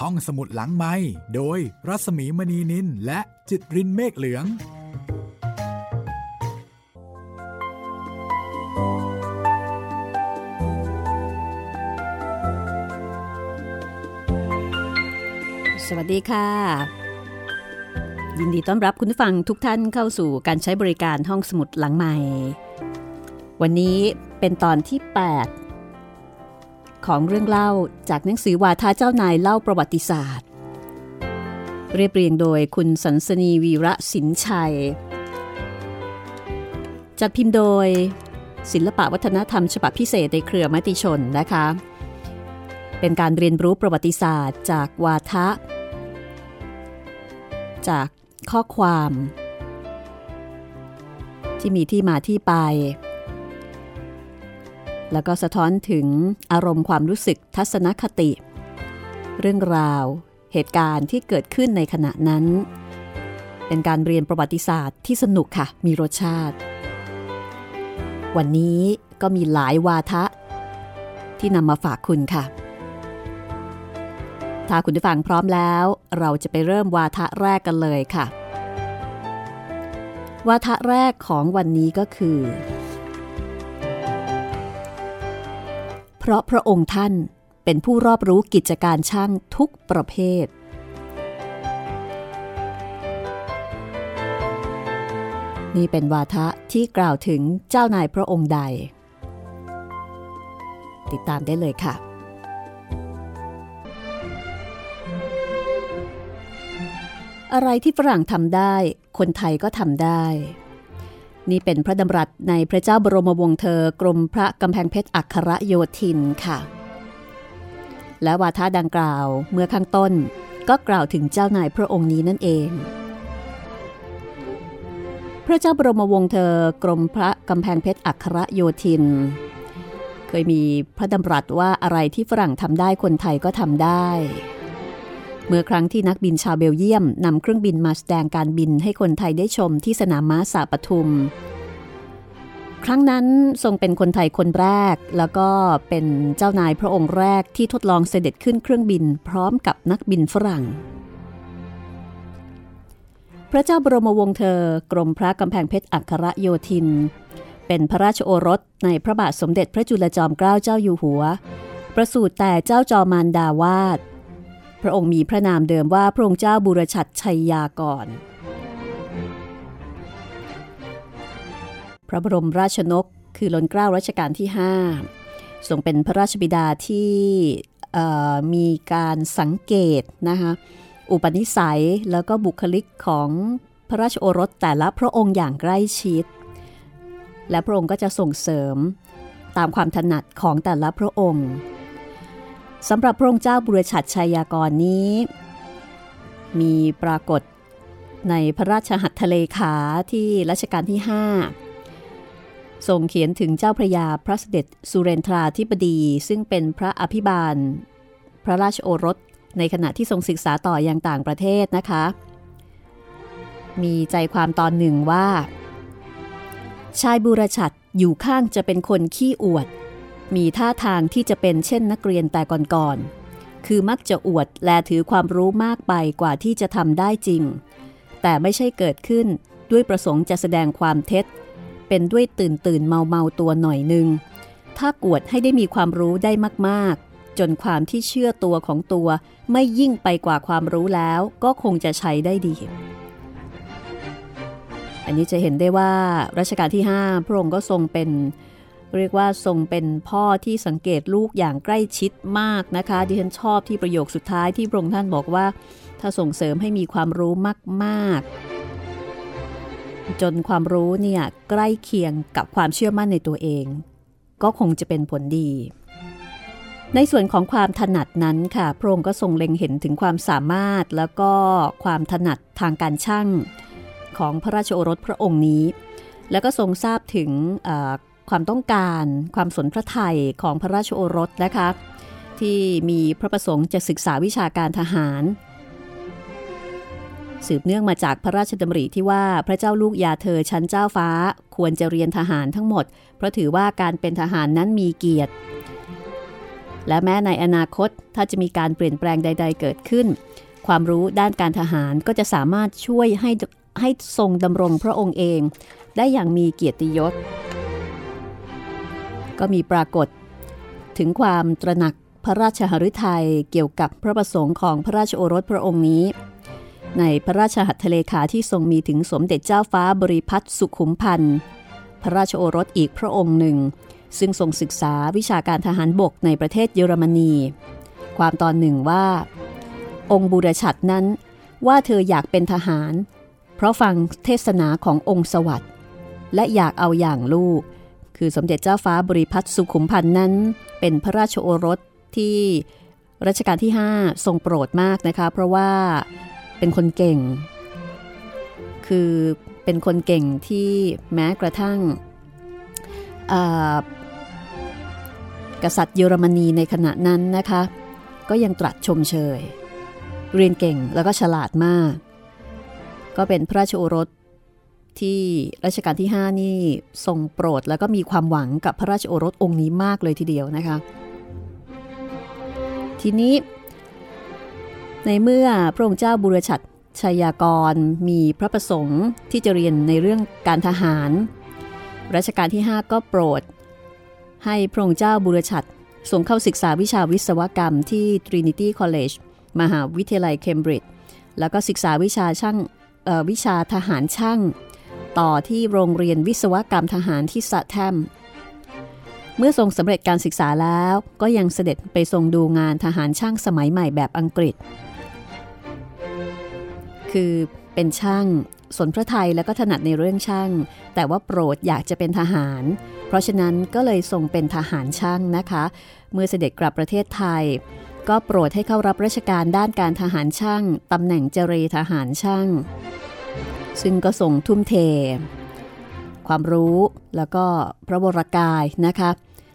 ห้องสมุดหลังไม้โดยรัสมีมณีนินและจิตรินเมฆเหลือง สวัสดีค่ะ ยินดีต้อนรับคุณผู้ฟังทุกท่านเข้าสู่การใช้บริการห้องสมุดหลังใหม่ วันนี้เป็นตอนที่ 8 ของเรื่องเล่าจากหนังสือวาทาเจ้านายเล่าประวัติศาสตร์ เรียบเรียงโดยคุณสันสนีวีระสินชัย จัดพิมพ์โดย ศิลปะวัฒนธรรมฉบับพิเศษในเครือมติชนนะคะ เป็นการเรียนรู้ประวัติศาสตร์จากวาทะ จากข้อความ ที่มีที่มาที่ไป แล้วก็สะท้อนถึงอารมณ์ความรู้สึกทัศนคติ เรื่องราว เหตุการณ์ที่เกิดขึ้นในขณะนั้น เป็นการเรียนประวัติศาสตร์ที่สนุกค่ะ มีรสชาติ วันนี้ก็มีหลายวาทะ ที่นำมาฝากคุณค่ะ ถ้าคุณผู้ฟังพร้อมแล้ว เราจะไปเริ่มวาทะแรกกันเลยค่ะ วาทะแรกของวันนี้ก็คือ เพราะพระองค์ท่านเป็นผู้รอบรู้กิจการช่างทุกประเภท นี่เป็นวาทะที่กล่าวถึงเจ้านายพระองค์ใด ติดตามได้เลยค่ะอะไรที่ฝรั่งทำได้ คนไทยก็ทำได้ นี่เป็นพระดำรัสในพระเจ้าบรมวงศ์เธอกรมพระกำแพงเพชรอัครโยธินค่ะ และวาทะดังกล่าวเมื่อข้างต้นก็กล่าวถึงเจ้านายพระองค์นี้นั่นเอง พระเจ้าบรมวงศ์เธอกรมพระกำแพงเพชรอัครโยธิน เคยมีพระดำรัสว่าอะไรที่ฝรั่งทำได้คนไทยก็ทำได้ เมื่อครั้งที่นักบินชาวเบลเยียมนำเครื่องบินมาแสดงการบินให้คนไทยได้ชมที่สนามม้าสาปทุม ครั้งนั้นทรงเป็นคนไทยคนแรก แล้วก็เป็นเจ้านายพระองค์แรกที่ทดลองเสด็จขึ้นเครื่องบินพร้อมกับนักบินฝรั่ง พระเจ้าบรมวงศ์เธอกรมพระกำแพงเพชรอัครโยธิน เป็นพระราชโอรสในพระบาทสมเด็จพระจุลจอมเกล้าเจ้าอยู่หัว ประสูติแต่เจ้าจอมานดาวาด พระองค์มีพระนามเดิมว่าพระองค์เจ้าบุรชัดชัยยากร พระบรมราชนกคือล้นเกล้ารัชกาลที่ 5 ทรงเป็นพระราชบิดาที่มีการสังเกตนะคะอุปนิสัยแล้วก็บุคลิกของพระราชโอรสแต่ละพระองค์อย่างใกล้ชิด และพระองค์ก็จะส่งเสริมตามความถนัดของแต่ละพระองค์ สำหรับพระองค์เจ้าบุรชัดชัยยากรนี้ มีปรากฏในพระราชหัตถเลขาที่รัชกาลที่ 5 ทรงเขียนถึงเจ้าพระยาพระเสด็จสุเรนทราธิบดี ซึ่งเป็นพระอภิบาล พระราชโอรสในขณะที่ทรงศึกษาต่ออยังต่างประเทศนะคะ มีใจความตอนหนึ่งว่า ชายบุรชัดอยู่ข้างจะเป็นคนขี้อวด มีท่าทางที่จะเป็นเช่นนักเรียนแต่ก่อนๆ คือมักจะอวดและถือความรู้มากไปกว่าที่จะทำได้จริง แต่ไม่ใช่เกิดขึ้นด้วยประสงค์จะแสดงความเท็จ เป็นด้วยตื่นตื่นเมาเมาตัวหน่อยหนึ่งถ้ากวดให้ได้มีความรู้ได้มากๆ จนความที่เชื่อตัวของตัวไม่ยิ่งไปกว่าความรู้แล้วก็คงจะใช้ได้ดีอันนี้จะเห็นได้ว่ารัชกาลที่ 5 พระองค์ก็ทรงเป็น เรียกว่าทรงเป็นพ่อที่สังเกตลูกอย่างใกล้ชิดมากนะคะ ดิฉันชอบที่ประโยคสุดท้ายที่พระองค์ท่านบอกว่า ถ้าส่งเสริมให้มีความรู้มากๆ จนความรู้เนี่ยใกล้เคียงกับความเชื่อมั่นในตัวเอง ก็คงจะเป็นผลดี ในส่วนของความถนัดนั้นค่ะ พระองค์ก็ทรงเล็งเห็นถึงความสามารถแล้วก็ความถนัดทางการช่างของพระราชโอรสพระองค์นี้ แล้วก็ทรงทราบถึง ความต้องการความสนพระไทยของพระราชโอรสนะคะที่มีพระประสงค์จะศึกษาวิชาการทหาร สืบเนื่องมาจากพระราชดำริที่ว่าพระเจ้าลูกยาเธอชั้นเจ้าฟ้าควรจะเรียนทหารทั้งหมด เพราะถือว่าการเป็นทหารนั้นมีเกียรติ และแม้ในอนาคตถ้าจะมีการเปลี่ยนแปลงใด ๆ เกิดขึ้น ความรู้ด้านการทหารก็จะสามารถช่วยให้ให้ทรงดำรงพระองค์เอง ได้อย่างมีเกียรติยศ ก็มีปรากฏ ถึงความตระหนักพระราชหฤทัยเกี่ยวกับพระประสงค์ของพระราชโอรสพระองค์นี้ ในพระราชหัตถเลขาที่ทรงมีถึงสมเด็จเจ้าฟ้าบริพัตรสุขุมพันธ์พระราชโอรสอีกพระองค์หนึ่ง ซึ่งทรงศึกษาวิชาการทหารบกในประเทศเยอรมนี ความตอนหนึ่งว่า องค์บุรชัดนั้นว่าเธออยากเป็นทหาร เพราะฟังเทศนาขององค์สวัสด์และอยากเอาอย่างลูก คือสมเด็จเจ้าฟ้าบริพัตรสุขุมพันธ์นั้น เป็นพระราชโอรสที่รัชกาลที่ 5 ทรงโปรดมากนะคะ เพราะว่าเป็นคนเก่ง คือเป็นคนเก่งที่แม้กระทั่งกษัตริย์เยอรมนีในขณะนั้นนะคะ ก็ยังตรัสชมเชย เรียนเก่งแล้วก็ฉลาดมาก ก็เป็นพระราชโอรส ที่รัชกาลที่ 5 นี่ทรงโปรดแล้วก็มีความหวังกับพระราชโอรสองค์นี้มากเลยทีเดียวนะคะ ทีนี้ในเมื่อพระองค์เจ้าบุรชัดชัยากรมีพระประสงค์ที่จะเรียนในเรื่องการทหาร รัชกาลที่ 5 ก็โปรด ให้พระองค์เจ้าบุรชัดส่งเข้าศึกษาวิชาวิศวกรรมที่ Trinity College มหาวิทยาลัยเคมบริดจ์แล้วก็ศึกษาวิชาช่างวิชาทหารช่าง ต่อที่โรงเรียนวิศวกรรมทหารที่สะแทมเมื่อทรงสำเร็จการศึกษาแล้วก็ยังเสด็จไปทรงดูงานทหารช่างสมัยใหม่แบบอังกฤษ คือเป็นช่างสนพระไทยแล้วก็ถนัดในเรื่องช่าง แต่ว่าโปรดอยากจะเป็นทหาร เพราะฉะนั้นก็เลยทรงเป็นทหารช่างนะคะ เมื่อเสด็จกลับประเทศไทย ก็โปรดให้เข้ารับราชการด้านการทหารช่างตำแหน่งเจเรทหารช่าง ซึ่งก็ทรงทุ่มเท ความรู้แล้วก็พระวรากายนะคะ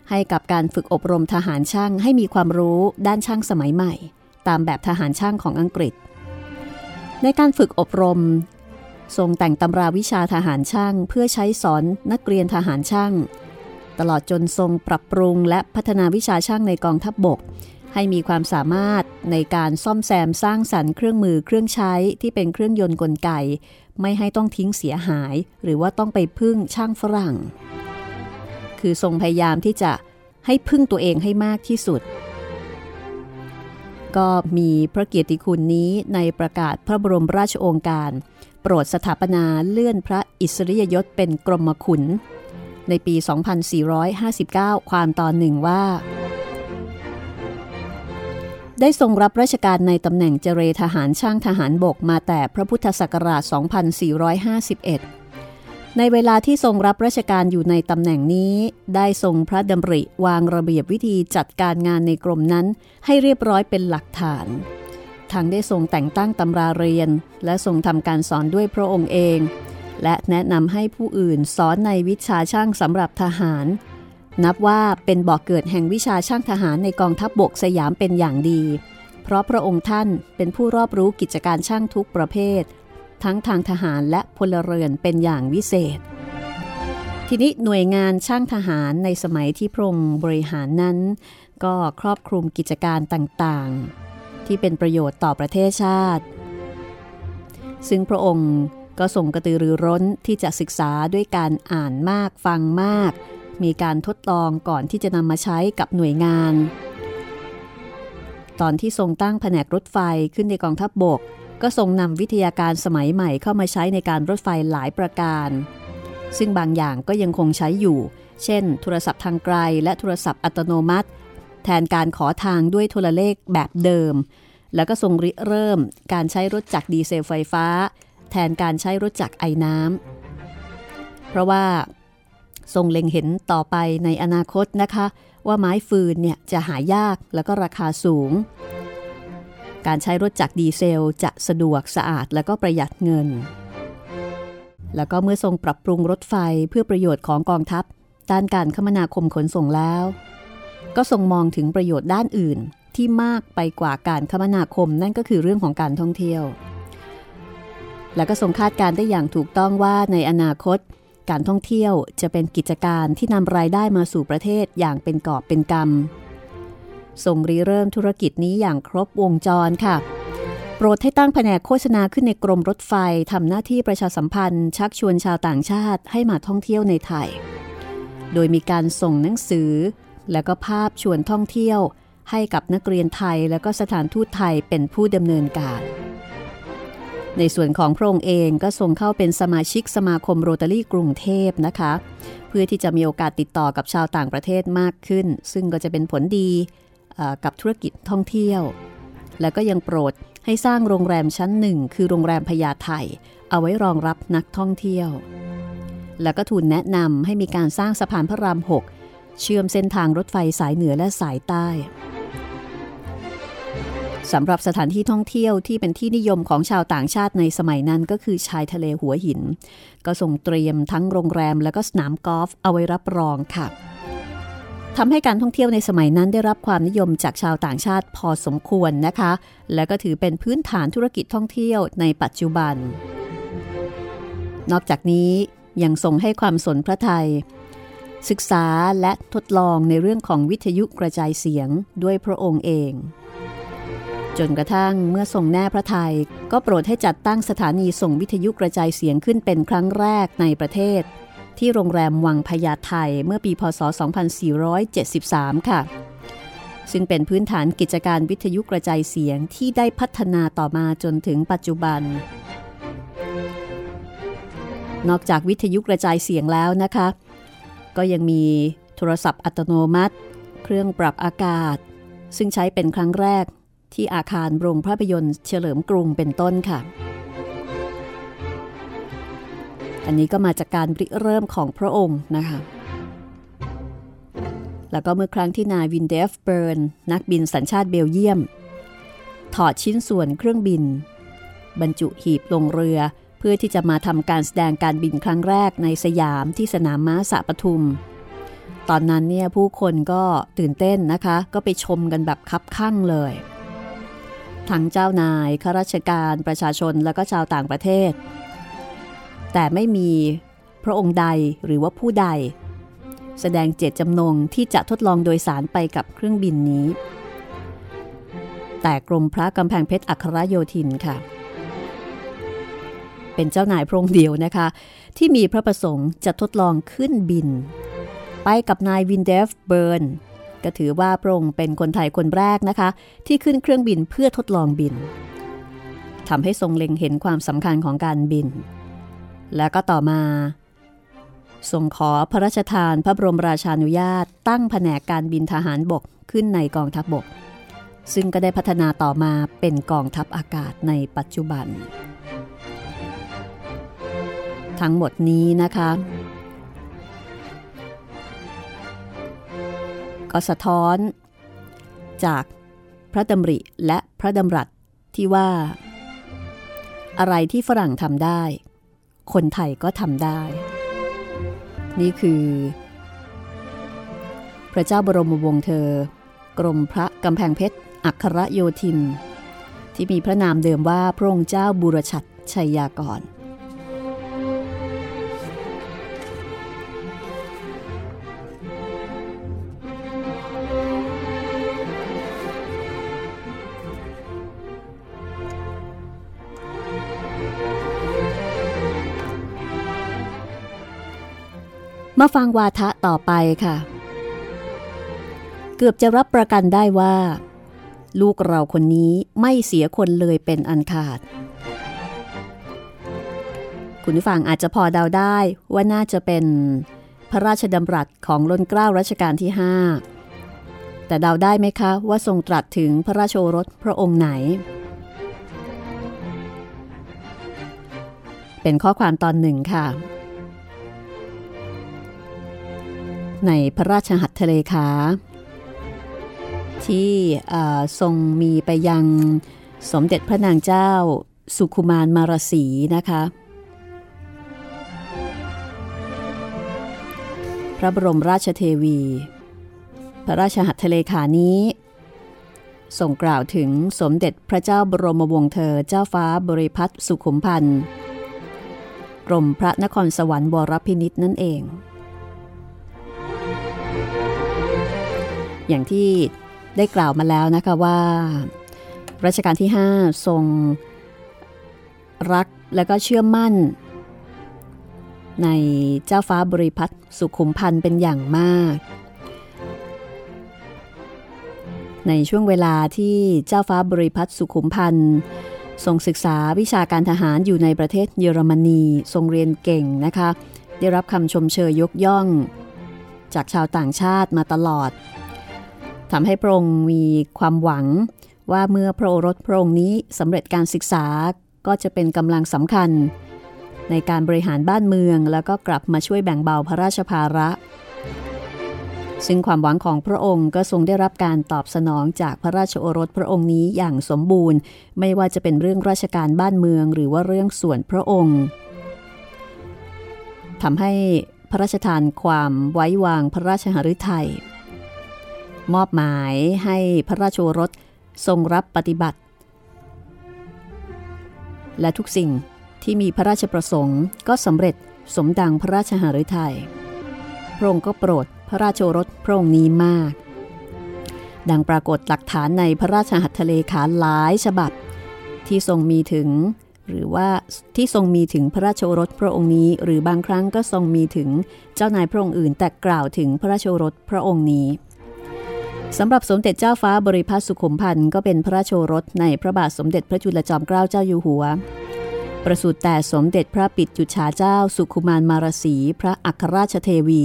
ให้กับการฝึกอบรมทหารช่างให้มีความรู้ด้านช่างสมัยใหม่ ตามแบบทหารช่างของอังกฤษ ในการฝึกอบรม ทรงแต่งตำราวิชาทหารช่างเพื่อใช้สอนนักเรียนทหารช่าง ตลอดจนทรงปรับปรุงและพัฒนาวิชาช่างในกองทัพบบก ให้มีความสามารถในการซ่อมแซมสร้างสรรค์เครื่องมือเครื่องใช้ที่เป็นเครื่องยนต์กลไก ไม่ให้ต้องทิ้งเสียหาย หรือว่าต้องไปพึ่งช่างฝรั่ง คือทรงพยายามที่จะให้พึ่งตัวเองให้มากที่สุด ก็มีพระเกียรติคุณนี้ในประกาศพระบรมราชโองการ โปรดสถาปนาเลื่อนพระอิสริยยศเป็นกรมขุน ในปี 2459 ความตอนหนึ่งว่า ได้ทรงรับราชการในตำแหน่งเจเรทหารช่างทหารบกมาแต่พระพุทธศักราช 2451 ในเวลาที่ทรงรับราชการอยู่ในตำแหน่งนี้ ได้ทรงพระดำริวางระเบียบวิธีจัดการงานในกรมนั้น ให้เรียบร้อยเป็นหลักฐานทั้งได้ทรงแต่งตั้งตำราเรียน และทรงทำการสอนด้วยพระองค์เอง และแนะนำให้ผู้อื่นสอนในวิชาช่างสำหรับทหาร นับว่าเป็นบ่อกเกิดแห่งวิชาช่างทหารในกองทัพบบกสยามเป็นอย่างดี เพราะพระองค์ท่านเป็นผู้รอบรู้กิจการช่างทุกประเภท ทั้งทางทหารและพลเรือนเป็นอย่างวิเศษ ทีนี้หน่วยงานช่างทหารในสมัยที่พระองค์บริหารนั้น ก็ครอบคลุมกิจการต่างๆ ที่เป็นประโยชน์ต่อประเทศชาติ ซึ่งพระองค์ก็ส่งกระตือรือร้นที่จะศึกษาด้วยการอ่านมากฟังมาก มีการทดลองก่อนที่จะนำมาใช้กับหน่วยงาน ตอนที่ทรงตั้งแผนกรถไฟขึ้นในกองทัพบบก ก็ทรงนำวิทยาการสมัยใหม่เข้ามาใช้ในการรถไฟหลายประการ ซึ่งบางอย่างก็ยังคงใช้อยู่ เช่น โทรศัพท์ทางไกล และโทรศัพท์อัตโนมัติ แทนการขอทางด้วยโทรเลขแบบเดิม แล้วก็ทรงริเริ่มการใช้รถจักรดีเซลไฟฟ้า แทนการใช้รถจักรไอน้ำเพราะว่า ทรงเล็งเห็นต่อไปในอนาคตนะคะ ว่าไม้ฟืนเนี่ยจะหายากแล้วก็ราคาสูง การใช้รถจักรดีเซลจะสะดวกสะอาดแล้วก็ประหยัดเงิน แล้วก็เมื่อทรงปรับปรุงรถไฟเพื่อประโยชน์ของกองทัพ ด้านการคมนาคมขนส่งแล้ว ก็ทรงมองถึงประโยชน์ด้านอื่นที่มากไปกว่าการคมนาคมนั่นก็คือเรื่องของการท่องเที่ยว และก็ทรงคาดการได้อย่างถูกต้องว่าในอนาคต การท่องเที่ยวจะเป็นกิจการที่นำรายได้มาสู่ประเทศอย่างเป็นกอบเป็นกำทรงริเริ่มธุรกิจนี้อย่างครบวงจรค่ะ โปรดให้ตั้งแผนกโฆษณาขึ้นในกรมรถไฟทำหน้าที่ประชาสัมพันธ์ ชักชวนชาวต่างชาติให้มาท่องเที่ยวในไทย โดยมีการส่งหนังสือ และก็ภาพชวนท่องเที่ยว ให้กับนักเรียนไทยและก็สถานทูตไทยเป็นผู้ดำเนินการ ในส่วนของพระองค์เองก็ทรงเข้าเป็นสมาชิกสมาคมโรตารี่กรุงเทพนะคะ เพื่อที่จะมีโอกาสติดต่อกับชาวต่างประเทศมากขึ้น ซึ่งก็จะเป็นผลดีกับธุรกิจท่องเที่ยว และก็ยังโปรดให้สร้างโรงแรมชั้นหนึ่งคือโรงแรมพญาไทเอาไว้รองรับนักท่องเที่ยว แล้วก็ทูลแนะนำให้มีการสร้างสะพานพระราม6เชื่อมเส้นทางรถไฟสายเหนือและสายใต้ สำหรับสถานที่ท่องเที่ยวที่เป็นที่นิยมของชาวต่างชาติในสมัยนั้นก็คือชายทะเลหัวหิน ก็ส่งเตรียมทั้งโรงแรมและก็สนามกอล์ฟเอาไว้รับรองค่ะทำให้การท่องเที่ยวในสมัยนั้นได้รับความนิยมจากชาวต่างชาติพอสมควรนะคะ และก็ถือเป็นพื้นฐานธุรกิจท่องเที่ยวในปัจจุบัน นอกจากนี้ยังทรงให้ความสนพระไทย ศึกษาและทดลองในเรื่องของวิทยุกระจายเสียงด้วยพระองค์เอง จนกระทั่งเมื่อทรงแน่พระไทย ก็โปรดให้จัดตั้งสถานีส่งวิทยุกระจายเสียงขึ้นเป็นครั้งแรกในประเทศ ที่โรงแรมวังพญาไทเมื่อปีพศ 2473 ค่ะ ซึ่งเป็นพื้นฐานกิจการวิทยุกระจายเสียงที่ได้พัฒนาต่อมาจนถึงปัจจุบัน นอกจากวิทยุกระจายเสียงแล้วนะคะ ก็ยังมีโทรศัพท์อัตโนมัติ เครื่องปรับอากาศซึ่งใช้เป็นครั้งแรก ที่อาคารโรงภาพยนตร์เฉลิมกรุงเป็นต้นค่ะ อันนี้ก็มาจากการริเริ่มของพระองค์นะคะ แล้วก็เมื่อครั้งที่นายวินเดฟเบิร์น นักบินสัญชาติเบลเยียม ถอดชิ้นส่วนเครื่องบิน บรรจุหีบลงเรือเพื่อที่จะมาทำการแสดงการบินครั้งแรกในสยามที่สนามม้าสะปทุม ตอนนั้นเนี่ยผู้คนก็ตื่นเต้นนะคะ ก็ไปชมกันแบบคับข้างเลย ทั้งเจ้านายข้าราชการประชาชนแล้วก็ชาวต่างประเทศ แต่ไม่มีพระองค์ใดหรือว่าผู้ใด แสดงเจตจำนงที่จะทดลองโดยสารไปกับเครื่องบินนี้ แต่กรมพระกำแพงเพชรอัครโยธินค่ะ เป็นเจ้านายพระองค์เดียวนะคะ ที่มีพระประสงค์จะทดลองขึ้นบิน ไปกับนายวินเดฟเบิร์น ก็ถือว่าพระองค์เป็นคนไทยคนแรกนะคะ ที่ขึ้นเครื่องบินเพื่อทดลองบินทำให้ทรงเล็งเห็นความสำคัญของการบิน และก็ต่อมาทรงขอพระราชทานพระบรมราชานุญาต ตั้งแผนกการบินทหารบกขึ้นในกองทัพบบก ซึ่งก็ได้พัฒนาต่อมาเป็นกองทัพอากาศในปัจจุบัน ทั้งหมดนี้นะคะ ก็สะท้อน จากพระดำริและพระดำรัสที่ว่า อะไรที่ฝรั่งทำได้ คนไทยก็ทำได้ นี่คือ พระเจ้าบรมวงศ์เธอ กรมพระกำแพงเพชร อัครโยธิน ที่มีพระนามเดิมว่าพระองค์เจ้าบุรชัดชัยยากร มาฟังวาทะต่อไปค่ะ เกือบจะรับประกันได้ว่า ลูกเราคนนี้ไม่เสียคนเลยเป็นอันขาด คุณผู้ฟังอาจจะพอเดาได้ว่าน่าจะเป็นพระราชดำรัสของล้นเกล้ารัชกาลที่ 5 แต่เดาได้ไหมคะว่าทรงตรัสถึงพระราชโอรสพระองค์ไหน เป็นข้อความตอนหนึ่งค่ะ ในพระราชหัตถเลขา ที่ทรงมีไปยังสมเด็จพระนางเจ้าสุขุมารมารสีนะคะ พระบรมราชเทวี พระราชหัตถเลขานี้ส่งกล่าวถึงสมเด็จพระเจ้าบรมวงศ์เธอเจ้าฟ้าบริพัตรสุขุมพันธ์กรมพระนครสวรรค์วรพินิษนั่นเอง อย่างที่ได้กล่าวมาแล้วนะคะว่ารัชกาลที่ 5 ทรงรักและก็เชื่อมั่น ในเจ้าฟ้าบริพัตรสุขุมพันธ์เป็นอย่างมาก ในช่วงเวลาที่เจ้าฟ้าบริพัตรสุขุมพันธ์ทรงศึกษาวิชาการทหารอยู่ในประเทศเยอรมนีทรงเรียนเก่งนะคะ ได้รับคำชมเชยยกย่อง จากชาวต่างชาติมาตลอด ทำให้พระองค์มีความหวัง ว่าเมื่อพระโอรสพระองค์นี้สำเร็จการศึกษาก็จะเป็นกำลังสำคัญ ในการบริหารบ้านเมือง แล้วก็กลับมาช่วยแบ่งเบาพระราชภาระ ซึ่งความหวังของพระองค์ก็ทรงได้รับการตอบสนองจากพระราชโอรสพระองค์นี้อย่างสมบูรณ์ ไม่ว่าจะเป็นเรื่องราชการบ้านเมือง หรือว่าเรื่องส่วนพระองค์ทำให้พระราชทานความไว้วางพระราชหฤทัย มอบหมายให้พระราชโอรสทรงรับปฏิบัติ และทุกสิ่งที่มีพระราชประสงค์ก็สำเร็จสมดังพระราชหฤทยัยพระองค์ก็โปรดพระราชโอรสพระองค์นี้มาก ดังปรากฏหลักฐานในพระราชหัตถเลขาหลายฉบับ ที่ทรงมีถึง หรือว่าที่ทรงมีถึงพระราชโอรสพระองค์นี้ หรือบางครั้งก็ทรงมีถึงเจ้านายพระองค์อื่น แต่กล่าวถึงพระราชโอรสพระองค์นี้ สำหรับสมเด็จเจ้าฟ้าบริพัตรสุขุมพันธ์ก็เป็นพระราชรสในพระบาทสมเด็จพระจุลจอมเกล้าเจ้าอยู่หัว ประสูติแต่สมเด็จพระปิดจุชาเจ้าสุขุมารมารสีพระอัครราชเทวี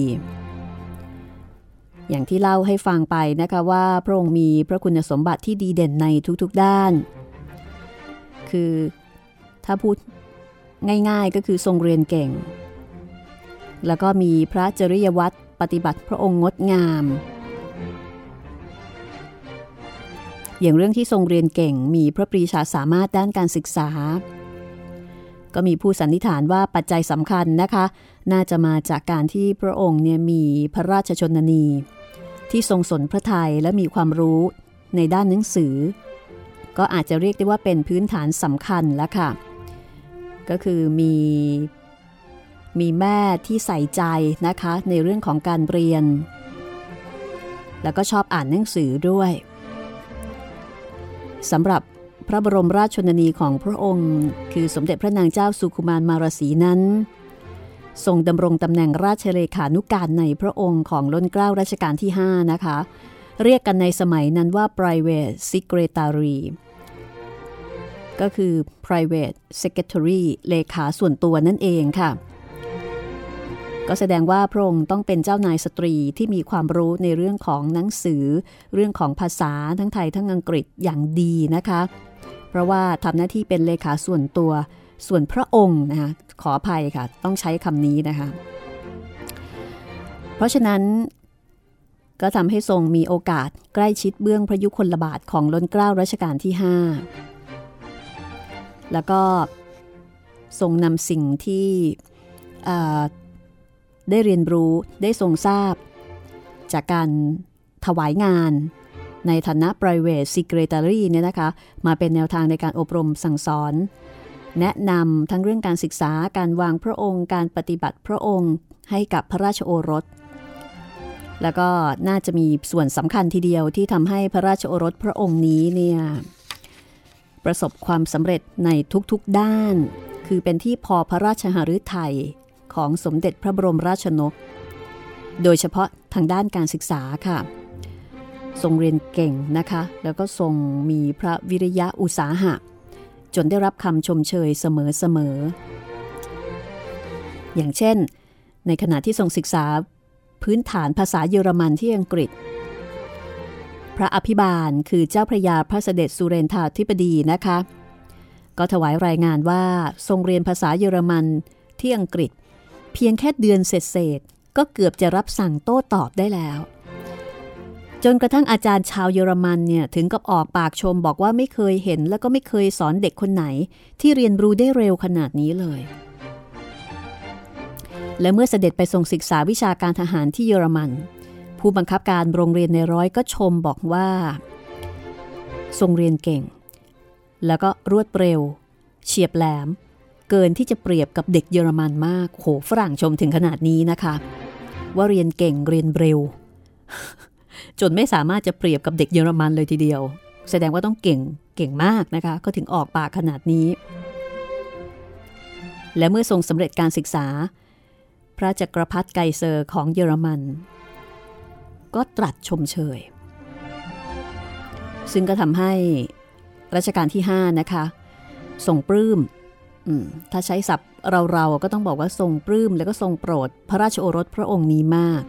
อย่างที่เล่าให้ฟังไปนะคะว่าพระองค์มีพระคุณสมบัติที่ดีเด่นในทุกๆด้าน คือถ้าพูดง่ายๆก็คือทรงเรียนเก่ง แล้วก็มีพระจริยวัตรปฏิบัติพระองค์งดงาม อย่างเรื่องที่ทรงเรียนเก่งมีพระปรีชาสามารถด้านการศึกษา ก็มีผู้สันนิษฐานว่าปัจจัยสำคัญนะคะ น่าจะมาจากการที่พระองค์เนี่ยมีพระราชชนนี ที่ทรงสนพระทัยและมีความรู้ในด้านหนังสือ ก็อาจจะเรียกได้ว่าเป็นพื้นฐานสำคัญแล้วค่ะ ก็คือมีมีแม่ที่ใส่ใจนะคะในเรื่องของการเรียน แล้วก็ชอบอ่านหนังสือด้วย สำหรับพระบรมราชชนนีของพระองค์ คือสมเด็จพระนางเจ้าสุขุมารมารสีนั้น ทรงดำรงตำแหน่งราชเลขานุการในพระองค์ของล้นเกล้ารัชกาลที่ 5 นะคะ เรียกกันในสมัยนั้นว่า private secretary ก็คือ private secretary เลขาส่วนตัวนั่นเองค่ะ ก็แสดงว่าพระองค์ต้องเป็นเจ้านายสตรีที่มีความรู้ในเรื่องของหนังสือ เรื่องของภาษาทั้งไทยทั้งอังกฤษอย่างดีนะคะ เพราะว่าทำหน้าที่เป็นเลขาส่วนตัว ส่วนพระองค์นะคะขออภัยค่ะ ต้องใช้คำนี้นะคะ เพราะฉะนั้นก็ทำให้ทรงมีโอกาสใกล้ชิดเบื้องพระยุคลบาทของล้นเกล้ารัชกาลที่ 5 แล้วก็ทรงนำสิ่งที่ ได้เรียนรู้ได้ทรงทราบ จากการถวายงาน ในฐานะ private secretary เนี่ยนะคะ มาเป็นแนวทางในการอบรมสั่งสอน แนะนำทั้งเรื่องการศึกษาการวางพระองค์ การปฏิบัติพระองค์ให้กับพระราชโอรส แล้วก็น่าจะมีส่วนสำคัญทีเดียวที่ทำให้พระราชโอรสพระองค์นี้เนี่ยประสบความสำเร็จในทุกๆด้าน คือเป็นที่พอพระราชหฤทัย ของสมเด็จพระบรมราชนก โดยเฉพาะทางด้านการศึกษาค่ะ ทรงเรียนเก่งนะคะ แล้วก็ทรงมีพระวิริยะอุตสาหะ จนได้รับคำชมเชยเสมอๆ อย่างเช่น ในขณะที่ทรงศึกษาพื้นฐานภาษาเยอรมันที่อังกฤษ พระอภิบาลคือเจ้าพระยาพระเสด็จสุเรนทาธิปดีนะคะ ก็ถวายรายงานว่าทรงเรียนภาษาเยอรมันที่อังกฤษ เพียงแค่เดือนเศษก็เกือบจะรับสั่งโต้ตอบได้แล้ว จนกระทั่งอาจารย์ชาวเยอรมันเนี่ยถึงกับออกปากชมบอกว่าไม่เคยเห็น แล้วก็ไม่เคยสอนเด็กคนไหน ที่เรียนรู้ได้เร็วขนาดนี้เลย และเมื่อเสด็จไปทรงศึกษาวิชาการทหารที่เยอรมัน ผู้บังคับการโรงเรียนในร้อยก็ชมบอกว่า ทรงเรียนเก่ง แล้วก็รวดเร็ว เฉียบแหลม เกินที่จะเปรียบกับเด็กเยอรมันมากโหฝรั่งชมถึงขนาดนี้นะคะ ว่าเรียนเก่งเรียนเร็ว จนไม่สามารถจะเปรียบกับเด็กเยอรมันเลยทีเดียว แสดงว่าต้องเก่งเก่งมากนะคะ ก็ถึงออกปากขนาดนี้ และเมื่อทรงสำเร็จการศึกษา พระจักรพรรดิไกเซอร์ของเยอรมัน ก็ตรัสชมเชย ซึ่งก็ทำให้รัชกาลที่ 5 นะคะ ทรงปลื้ม ถ้าใช้ศัพท์เราๆก็ต้องบอกว่าทรงปลื้มแล้วก็ทรงโปรดพระราชโอรสพระองค์นี้มาก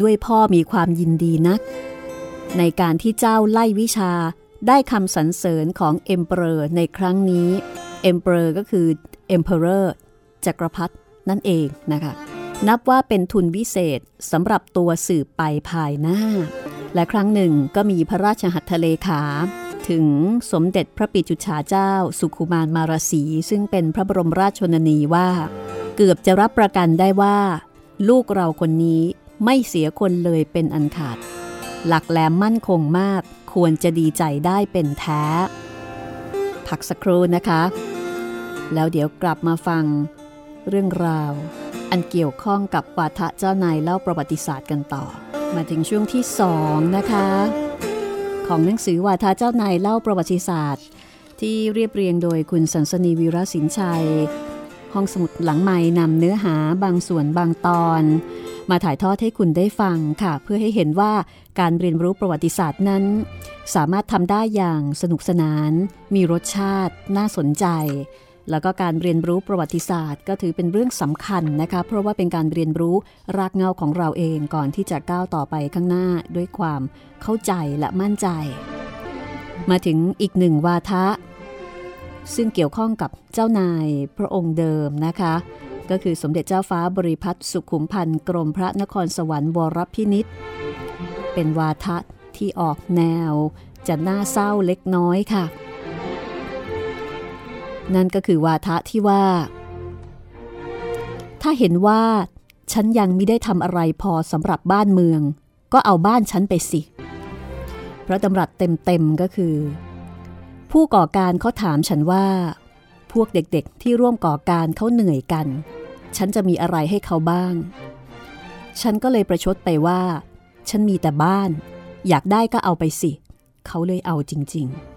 ด้วยพ่อมีความยินดีนัก ในการที่เจ้าไล่วิชาได้คำสรรเสริญของเอ็มเปอร์ในครั้งนี้ เอ็มเปอร์ก็คือ emperor จักรพรรดินั่นเองนะคะ นับว่าเป็นทุนวิเศษสำหรับตัวสืบไปภายหน้า และครั้งหนึ่งก็มีพระราชหัตถเลขา ถึงสมเด็จพระปิตุจฉาเจ้า สุขุมาลมารศรีซึ่งเป็นพระบรมราชชนนีว่า เกือบจะรับประกันได้ว่า ลูกเราคนนี้ไม่เสียคนเลยเป็นอันขาด หลักแหลมมั่นคงมากควรจะดีใจได้เป็นแท้ พักสักครู่นะคะ แล้วเดี๋ยวกลับมาฟัง เรื่องราว อันเกี่ยวข้องกับวาทะเจ้านายเล่าประวัติศาสตร์กันต่อ มาถึงช่วงที่สองนะคะ ของหนังสือวาทาเจ้านายเล่าประวัติศาสตร์ ที่เรียบเรียงโดยคุณสันสนีวีรศินชัย ห้องสมุดหลังใหม่นำเนื้อหาบางส่วนบางตอน มาถ่ายทอดให้คุณได้ฟังค่ะ เพื่อให้เห็นว่าการเรียนรู้ประวัติศาสตร์นั้น สามารถทำได้อย่างสนุกสนาน มีรสชาติ น่าสนใจ แล้วก็การเรียนรู้ประวัติศาสตร์ ก็ถือเป็นเรื่องสำคัญนะคะ เพราะว่าเป็นการเรียนรู้รากเงาของเราเองก่อนที่จะก้าวต่อไปข้างหน้าด้วยความเข้าใจและมั่นใจ มาถึงอีกหนึ่งวาทะ ซึ่งเกี่ยวข้องกับเจ้านายพระองค์เดิมนะคะ ก็คือสมเด็จเจ้าฟ้าบริพัตรสุขุมพันธ์กรมพระนครสวรรค์วรพินิษเป็นวาทะที่ออกแนว จะน่าเศร้าเล็กน้อยค่ะ นั่นก็คือวาทะที่ว่า ถ้าเห็นว่า ฉันยังไม่ได้ทำอะไรพอสำหรับบ้านเมือง ก็เอาบ้านฉันไปสิพระดำรัสเต็มๆก็คือ ผู้ก่อการเขาถามฉันว่า พวกเด็กๆที่ร่วมก่อการเขาเหนื่อยกัน ฉันจะมีอะไรให้เขาบ้าง ฉันก็เลยประชดไปว่า ฉันมีแต่บ้าน อยากได้ก็เอาไปสิ เขาเลยเอาจริง ๆ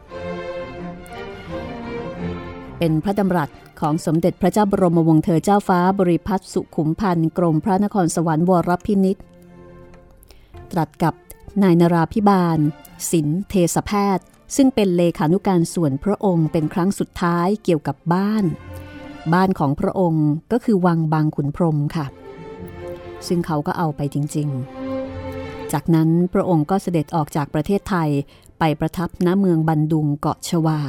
เป็นพระดำรัสของสมเด็จพระเจ้าบรมวงศ์เธอเจ้าฟ้าบริพัตรสุขุมพันธ์กรมพระนครสวรรค์วรพินิษตรัสกับนายนราพิบาลศิลเทสแพทย์ ซึ่งเป็นเลขานุการส่วนพระองค์เป็นครั้งสุดท้ายเกี่ยวกับบ้าน บ้านของพระองค์ก็คือวังบางขุนพรมค่ะ ซึ่งเขาก็เอาไปจริง ๆ จากนั้นพระองค์ก็เสด็จออกจากประเทศไทยไปประทับณเมืองบันดุงเกาะชวา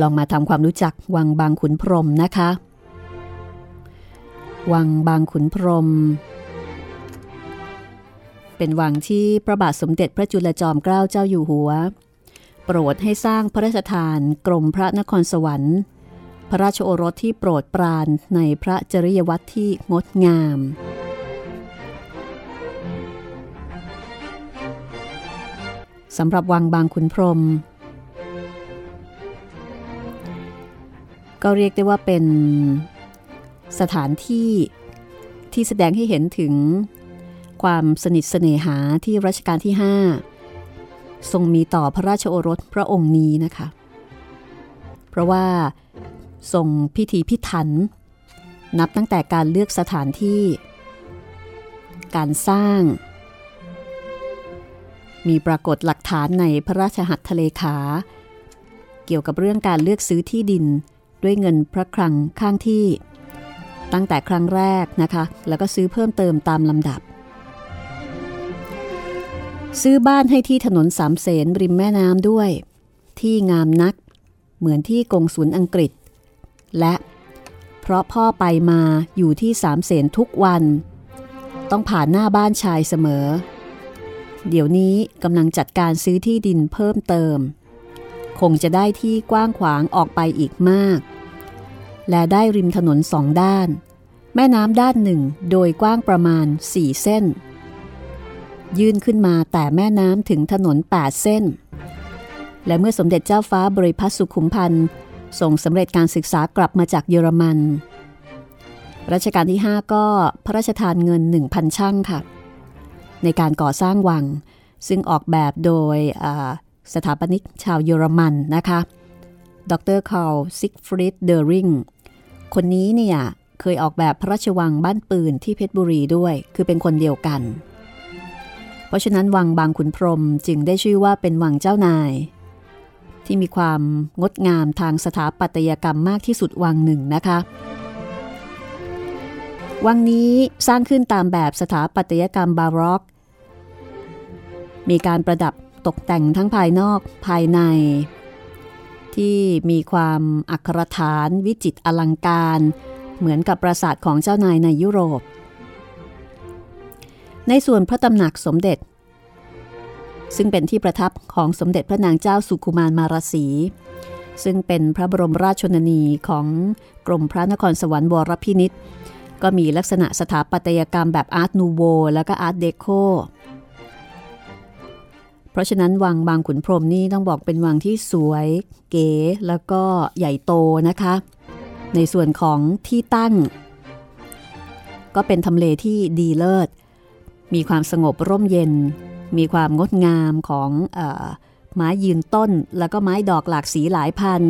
ลองมาทำความรู้จักวังบางขุนพรมนะคะ วังบางขุนพรม เป็นวังที่พระบาทสมเด็จพระจุลจอมเกล้าเจ้าอยู่หัว โปรดให้สร้างพระราชทานกรมพระนครสวรรค์ พระราชโอรสที่โปรดปรานในพระจริยวัตรที่งดงามสำหรับวังบางขุนพรม ก็เรียกได้ว่าเป็นสถานที่ที่แสดงให้เห็นถึงความสนิทเสน่หาที่รัชกาลที่ 5 ทรงมีต่อพระราชโอรสพระองค์นี้นะคะ เพราะว่าทรงพิธีพิถัน นับตั้งแต่การเลือกสถานที่ การสร้าง มีปรากฏหลักฐานในพระราชหัตถเลขา เกี่ยวกับเรื่องการเลือกซื้อที่ดิน ด้วยเงินพระครังข้างที่ ตั้งแต่ครั้งแรกนะคะ แล้วก็ซื้อเพิ่มเติมตามลำดับ ซื้อบ้านให้ที่ถนนสามเสนริมแม่น้ำด้วย ที่งามนัก เหมือนที่กงสุลอังกฤษ และเพราะพ่อไปมาอยู่ที่สามเสนทุกวัน ต้องผ่านหน้าบ้านชายเสมอ เดี๋ยวนี้กำลังจัดการซื้อที่ดินเพิ่มเติม คงจะได้ที่กว้างขวางออกไปอีกมาก และได้ริมถนนสองด้าน แม่น้ำด้านหนึ่งโดยกว้างประมาณ 4 เส้น ยื่นขึ้นมาแต่แม่น้ำถึงถนน 8 เส้น และเมื่อสมเด็จเจ้าฟ้าบริพัตรสุขุมพันธ์ส่งสำเร็จการศึกษากลับมาจากเยอรมันรัชกาลที่ 5 ก็พระราชทานเงิน 1,000 ชั่งค่ะ ในการก่อสร้างวัง ซึ่งออกแบบโดยสถาปนิกชาวเยอรมันนะคะ ดร.คาร์ลซิกฟรีดเดอห์ริง คนนี้เนี่ยเคยออกแบบพระราชวังบ้านปืนที่เพชรบุรีด้วย คือเป็นคนเดียวกัน เพราะฉะนั้นวังบางขุนพรหมจึงได้ชื่อว่าเป็นวังเจ้านาย ที่มีความงดงามทางสถาปัตยกรรมมากที่สุดวังหนึ่งนะคะ วังนี้สร้างขึ้นตามแบบสถาปัตยกรรมบาร็อก มีการประดับตกแต่งทั้งภายนอกภายใน ที่มีความอักรฐานวิจิตอลังการ เหมือนกับปราสาทของเจ้านายในยุโรป ในส่วนพระตำหนักสมเด็จ ซึ่งเป็นที่ประทับของสมเด็จพระนางเจ้าสุขุมารมาราศีซึ่งเป็นพระบรมราชชนนีของกรมพระนครสวรรค์วรพินิษก็มีลักษณะสถาปัตยกรรมแบบอาร์ตนูโวและก็อาร์ตเดโค เพราะฉะนั้นวังบางขุนพรมนี่ต้องบอกเป็นวังที่สวย เก๋แล้วก็ใหญ่โตนะคะ ในส่วนของที่ตั้ง ก็เป็นทำเลที่ดีเลิศ มีความสงบร่มเย็น มีความงดงามของอไม้ยืนต้น แล้วก็ไม้ดอกหลากสีหลายพัน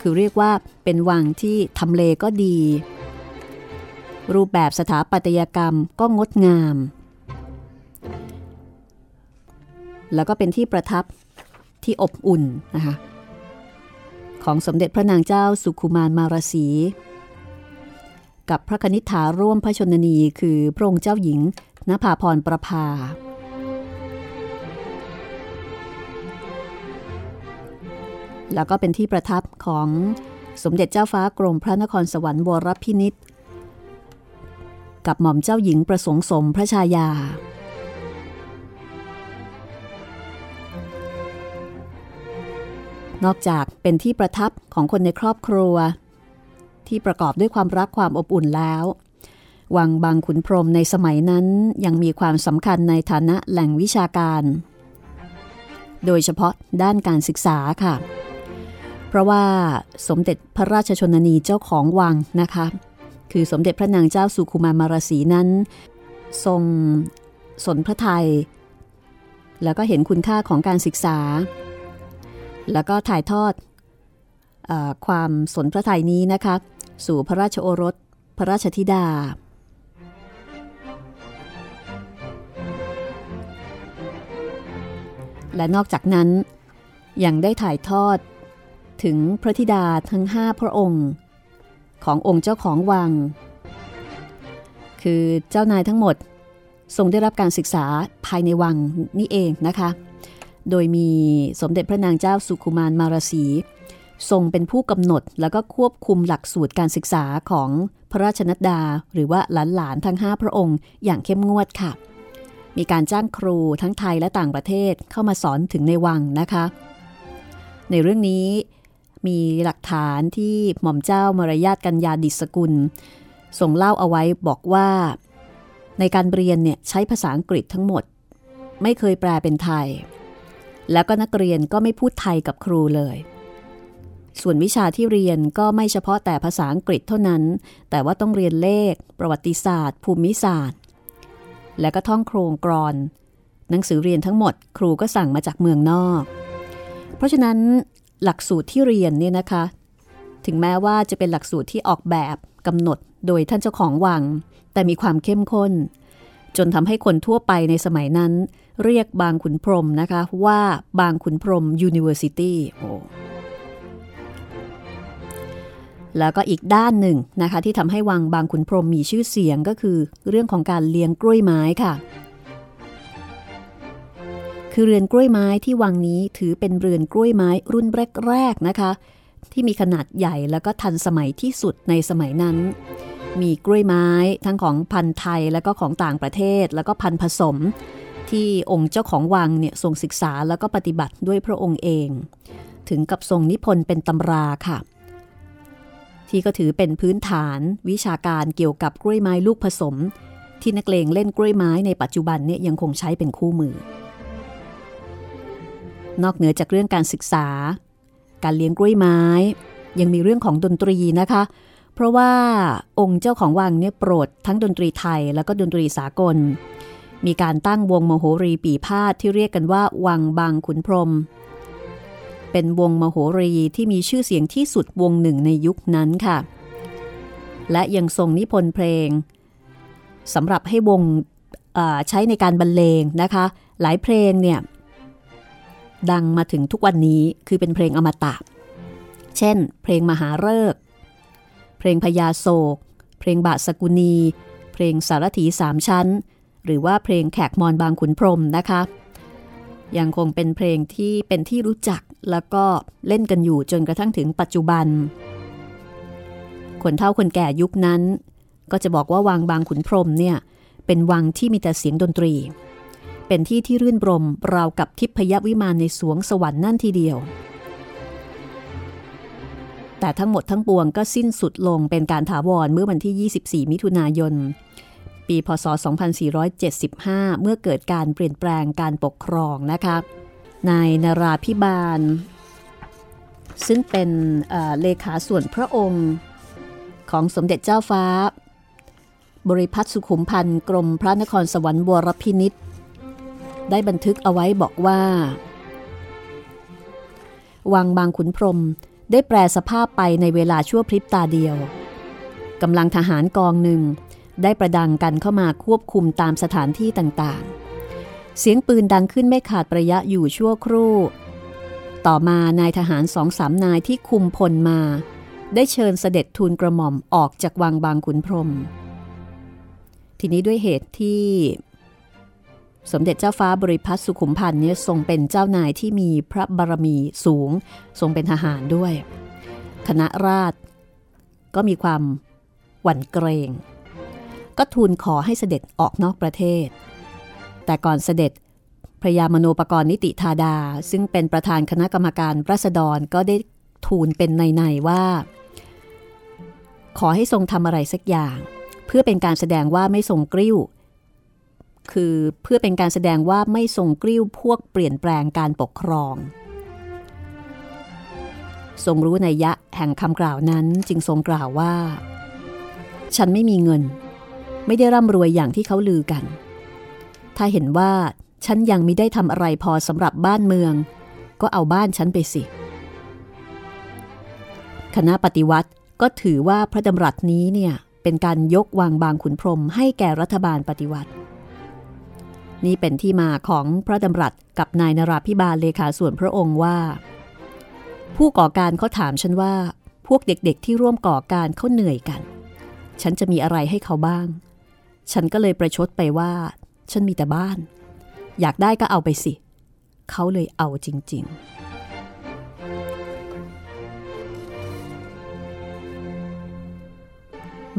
คือเรียกว่าเป็นวังที่ทำเลก็ดี รูปแบบสถาปัตยกรรมก็งดงาม แล้วก็เป็นที่ประทับที่อบอุ่นนะคะของสมเด็จพระนางเจ้าสุขุมารมาราศีกับพระคณิษฐาร่วมพระชนนีคือพระองค์เจ้าหญิงนภาพรประภา แล้วก็เป็นที่ประทับของสมเด็จเจ้าฟ้ากรมพระนครสวรรค์วรพินิษกับหม่อมเจ้าหญิงประสงค์สมพระชายา นอกจากเป็นที่ประทับของคนในครอบครัว ที่ประกอบด้วยความรักความอบอุ่นแล้ว วังบางขุนพรมในสมัยนั้นยังมีความสำคัญในฐานะแหล่งวิชาการ โดยเฉพาะด้านการศึกษาค่ะ เพราะว่าสมเด็จพระราชชนนีเจ้าของวังนะคะ คือสมเด็จพระนางเจ้าสุขุมามารสีนั้น ทรงสนพระไทย แล้วก็เห็นคุณค่าของการศึกษา แล้วก็ถ่ายทอดอความสนพระทัยนี้นะคะ สู่พระราชโอรส พระราชธิดา และนอกจากนั้นยังได้ถ่ายทอดถึงพระธิดาทั้งห้าพระองค์ ขององค์เจ้าของวัง คือเจ้านายทั้งหมดทรงได้รับการศึกษาภายในวังนี่เองนะคะ โดยมีสมเด็จพระนางเจ้าสุขุมารมารสี ทรงเป็นผู้กำหนดแล้วก็ควบคุมหลักสูตรการศึกษาของพระราชนัดดา หรือว่าหลานๆทั้ง 5 พระองค์ อย่างเข้มงวดค่ะ มีการจ้างครูทั้งไทยและต่างประเทศเข้ามาสอนถึงในวังนะคะ ในเรื่องนี้มีหลักฐานที่หม่อมเจ้ามารยาทกัญญาดิสกุลส่งเล่าเอาไว้บอกว่า ในการเรียนเนี่ยใช้ภาษาอังกฤษทั้งหมด ไม่เคยแปลเป็นไทย แล้วก็นักเรียนก็ไม่พูดไทยกับครูเลย ส่วนวิชาที่เรียนก็ไม่เฉพาะแต่ภาษาอังกฤษเท่านั้น แต่ว่าต้องเรียนเลข ประวัติศาสตร์ ภูมิศาสตร์ และก็ท่องโครงกรอน หนังสือเรียนทั้งหมด ครูก็สั่งมาจากเมืองนอก เพราะฉะนั้นหลักสูตรที่เรียนเนี่ยนะคะ ถึงแม้ว่าจะเป็นหลักสูตรที่ออกแบบกำหนดโดยท่านเจ้าของวัง แต่มีความเข้มข้น จนทำให้คนทั่วไปในสมัยนั้น เรียกบางขุนพรมนะคะว่าบางขุนพรม University โอ้แล้วก็อีกด้านหนึ่งนะคะที่ทำให้วังบางขุนพรมมีชื่อเสียงก็คือ เรื่องของการเลี้ยงกล้วยไม้ค่ะ คือเรือนกล้วยไม้ที่วังนี้ถือเป็นเรือนกล้วยไม้รุ่นแรกๆนะคะ ที่มีขนาดใหญ่แล้วก็ทันสมัยที่สุดในสมัยนั้น มีกล้วยไม้ทั้งของพันธุ์ไทยแล้วก็ของต่างประเทศ แล้วก็พันธุ์ผสม ที่องค์เจ้าของวังเนี่ยทรงศึกษาแล้วก็ปฏิบัติด้วยพระองค์เอง ถึงกับทรงนิพนธ์เป็นตำราค่ะ ที่ก็ถือเป็นพื้นฐานวิชาการเกี่ยวกับกล้วยไม้ลูกผสม ที่นักเลงเล่นกล้วยไม้ในปัจจุบันเนี่ยยังคงใช้เป็นคู่มือ นอกเหนือจากเรื่องการศึกษา การเลี้ยงกล้วยไม้ ยังมีเรื่องของดนตรีนะคะ เพราะว่าองค์เจ้าของวังเนี่ยโปรดทั้งดนตรีไทยแล้วก็ดนตรีสากล มีการตั้งวงมโหรีปีพาดที่เรียกกันว่า วังบางขุนพรม เป็นวงมโหรีที่มีชื่อเสียงที่สุดวงหนึ่งในยุคนั้นค่ะ และยังทรงนิพนธ์เพลงสำหรับให้วงใช้ในการบรรเลงนะคะ หลายเพลงเนี่ยดังมาถึงทุกวันนี้คือเป็นเพลงอมตะ เช่น เพลงมหาเริก เพลงพญาโศก เพลงบาสกุณี เพลงสารถีสามชั้น หรือว่าเพลงแขกมอนบางขุนพรมนะคะ ยังคงเป็นเพลงที่เป็นที่รู้จักแล้วก็เล่นกันอยู่จนกระทั่งถึงปัจจุบัน คนเฒ่าคนแก่ยุคนั้น ก็จะบอกว่าวังบางขุนพรมเนี่ยเป็นวังที่มีแต่เสียงดนตรี เป็นที่ที่รื่นรมราวกับทิพยวิมานในสวงสวรรค์นั่นทีเดียว แต่ทั้งหมดทั้งปวงก็สิ้นสุดลงเป็นการถาวรเมื่อวันที่ 24 มิถุนายน ปี พศ 2475 เมื่อเกิดการเปลี่ยนแปลงการปกครองนะคะนายนาราพิบาล ซึ่งเป็นเลขาส่วนพระองค์ของสมเด็จเจ้าฟ้า บริพัตรสุขุมพันธ์กรมพระนครสวรรค์บวรพินิษได้บันทึกเอาไว้บอกว่า วังบางขุนพรม ได้แปลสภาพไปในเวลาชั่วพริบตาเดียวกำลังทหารกองหนึ่ง ได้ประดังกันเข้ามาควบคุมตามสถานที่ต่างๆ เสียงปืนดังขึ้นไม่ขาดประยะอยู่ชั่วครู่ ต่อมานายทหารสองสามนายที่คุมพลมา ได้เชิญเสด็จทูลกระหม่อมออกจากวังบางขุนพรม ทีนี้ด้วยเหตุที่ สมเด็จเจ้าฟ้าบริพัตรสุขุมพันธ์เนี่ยทรงเป็นเจ้านายที่มีพระบารมีสูง ทรงเป็นทหารด้วย คณะราษฎรก็มีความหวั่นเกรง ก็ทูลขอให้เสด็จออกนอกประเทศ แต่ก่อนเสด็จพระยามโนปกรณ์นิติธาดา ซึ่งเป็นประธานคณะกรรมการรัษฎรก็ได้ทูลเป็นในๆว่า ขอให้ทรงทำอะไรสักอย่าง เพื่อเป็นการแสดงว่าไม่ทรงกริ้ว คือเพื่อเป็นการแสดงว่าไม่ทรงกริ้วพวกเปลี่ยนแปลงการปกครอง ทรงรู้ในยะแห่งคำกล่าวนั้นจึงทรงกล่าวว่า ฉันไม่มีเงิน ไม่ได้ร่ำรวยอย่างที่เขาลือกัน ถ้าเห็นว่าฉันยังไม่ได้ทำอะไรพอสำหรับบ้านเมือง ก็เอาบ้านฉันไปสิ คณะปฏิวัติก็ถือว่าพระดำรัสนี้เนี่ยเป็นการยกวางบางขุนพรมให้แก่รัฐบาลปฏิวัติ นี่เป็นที่มาของพระดำรัสกับนายนราพิบาลเลขาส่วนพระองค์ว่า ผู้ก่อการเขาถามฉันว่า พวกเด็กๆที่ร่วมก่อการเขาเหนื่อยกัน ฉันจะมีอะไรให้เขาบ้าง ฉันก็เลยประชดไปว่า ฉันมีแต่บ้าน อยากได้ก็เอาไปสิ เขาเลยเอาจริง ๆ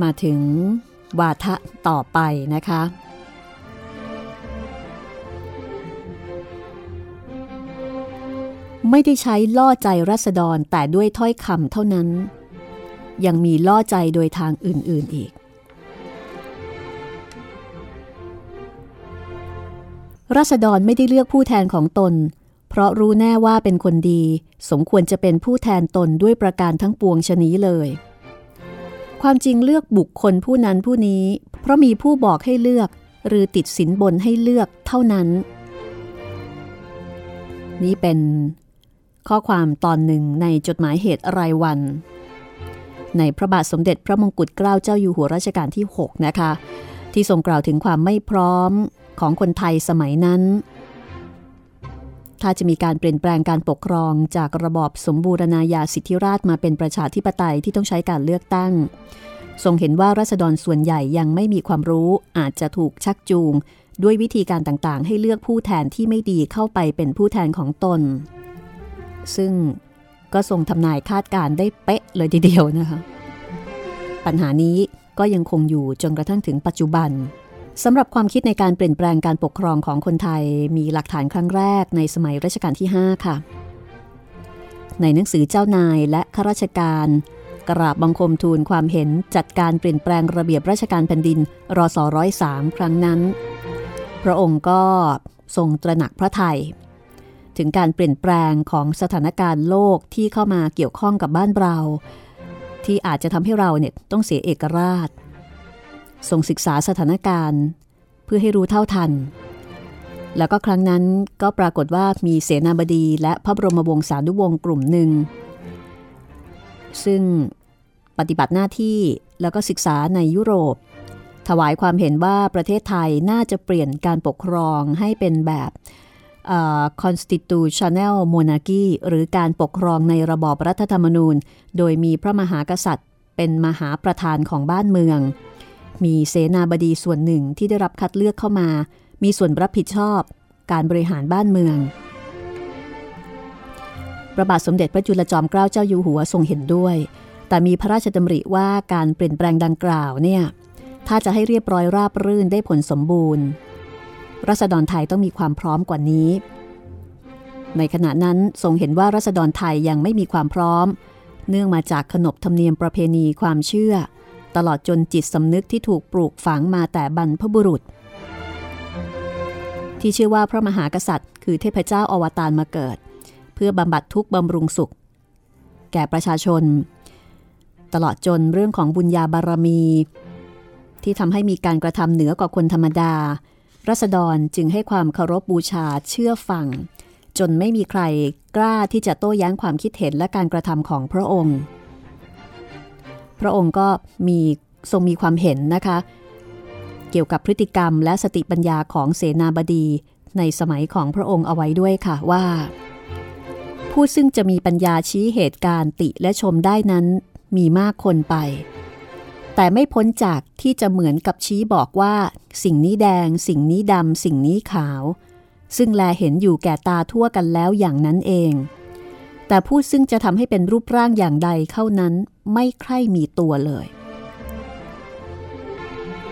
มาถึงวาทะต่อไปนะคะ ไม่ได้ใช้ล่อใจรัษฎรแต่ด้วยถ้อยคำเท่านั้น ยังมีล่อใจโดยทางอื่นๆอีก รัษฎรไม่ได้เลือกผู้แทนของตน เพราะรู้แน่ว่าเป็นคนดี สมควรจะเป็นผู้แทนตนด้วยประการทั้งปวงชนี้เลย ความจริงเลือกบุคคลผู้นั้นผู้นี้ เพราะมีผู้บอกให้เลือกหรือติดสินบนให้เลือกเท่านั้น นี่เป็น ข้อความตอนหนึ่งในจดหมายเหตุรายวัน ในพระบาทสมเด็จพระมงกุฎเกล้าเจ้าอยู่หัวรัชกาลที่ 6 นะคะ ที่ทรงกล่าวถึงความไม่พร้อมของคนไทยสมัยนั้น ถ้าจะมีการเปลี่ยนแปลงการปกครองจากระบอบสมบูรณาญาสิทธิราชมาเป็นประชาธิปไตยที่ต้องใช้การเลือกตั้ง ทรงเห็นว่ารัษฎรส่วนใหญ่ยังไม่มีความรู้อาจจะถูกชักจูง ด้วยวิธีการต่างๆ ให้เลือกผู้แทนที่ไม่ดีเข้าไปเป็นผู้แทนของตน ซึ่งก็ทรงทำนายคาดการได้เป๊ะเลยทีเดียวนะคะปัญหานี้ก็ยังคงอยู่จนกระทั่งถึงปัจจุบันสำหรับความคิดในการเปลี่ยนแปลงการปกครองของคนไทยมีหลักฐานครั้งแรกในสมัยรัชกาลที่ 5 ค่ะ ในหนังสือเจ้านายและข้าราชการ กราบบังคมทูลความเห็นจัดการเปลี่ยนแปลงระเบียบราชการแผ่นดินรศร้อยสามครั้งนั้น พระองค์ก็ทรงตระหนักพระไทย ถึงการเปลี่ยนแปลงของสถานการณ์โลกที่เข้ามาเกี่ยวข้องกับบ้านเรา ที่อาจจะทำให้เราเนี่ยต้องเสียเอกราชทรงศึกษาสถานการณ์ เพื่อให้รู้เท่าทัน แล้วก็ครั้งนั้นก็ปรากฏว่ามีเสนาบดีและพระบรมวงศานุวงศ์กลุ่มหนึ่ง ซึ่งปฏิบัติหน้าที่แล้วก็ศึกษาในยุโรป ถวายความเห็นว่าประเทศไทยน่าจะเปลี่ยนการปกครองให้เป็นแบบ constitutional monarchy หรือการปกครองในระบอบรัฐธรรมนูญ โดยมีพระมหากษัตริย์ เป็นมหาประธานของบ้านเมือง มีเสนาบดีส่วนหนึ่งที่ได้รับคัดเลือกเข้ามา มีส่วนรับผิดชอบ การบริหารบ้านเมืองพระบาทสมเด็จพระจุลจอมเกล้าเจ้าอยู่หัวทรงเห็นด้วย แต่มีพระราชดำริว่าการเปลี่ยนแปลงดังกล่าวเนี่ยถ้าจะให้เรียบร้อยราบรื่นได้ผลสมบูรณ์ รัษฎรไทยต้องมีความพร้อมกว่านี้ ในขณะนั้นทรงเห็นว่ารัษฎรไทยยังไม่มีความพร้อม เนื่องมาจากขนบธรรมเนียมประเพณีความเชื่อ ตลอดจนจิตสำนึกที่ถูกปลูกฝังมาแต่บรรพบุรุษ ที่เชื่อว่าพระมหากษัตริย์ คือเทพเจ้าอวตารมาเกิด เพื่อบำบัดทุกข์บำรุงสุข แก่ประชาชน ตลอดจนเรื่องของบุญญาบารมี ที่ทำให้มีการกระทำเหนือกว่าคนธรรมดา รัษฎรจึงให้ความเคารพบูชาเชื่อฟัง จนไม่มีใครกล้าที่จะโต้แย้งความคิดเห็นและการกระทำของพระองค์ พระองค์ก็มีทรงมีความเห็นนะคะ เกี่ยวกับพฤติกรรมและสติปัญญาของเสนาบดีในสมัยของพระองค์เอาไว้ด้วยค่ะว่า ผู้ซึ่งจะมีปัญญาชี้เหตุการณ์ติและชมได้นั้นมีมากคนไป แต่ไม่พ้นจากที่จะเหมือนกับชี้บอกว่า สิ่งนี้แดง สิ่งนี้ดำ สิ่งนี้ขาว ซึ่งแลเห็นอยู่แก่ตาทั่วกันแล้วอย่างนั้นเอง แต่ผู้ซึ่งจะทำให้เป็นรูปร่างอย่างใดเข้านั้นไม่ใคร่มีตัวเลย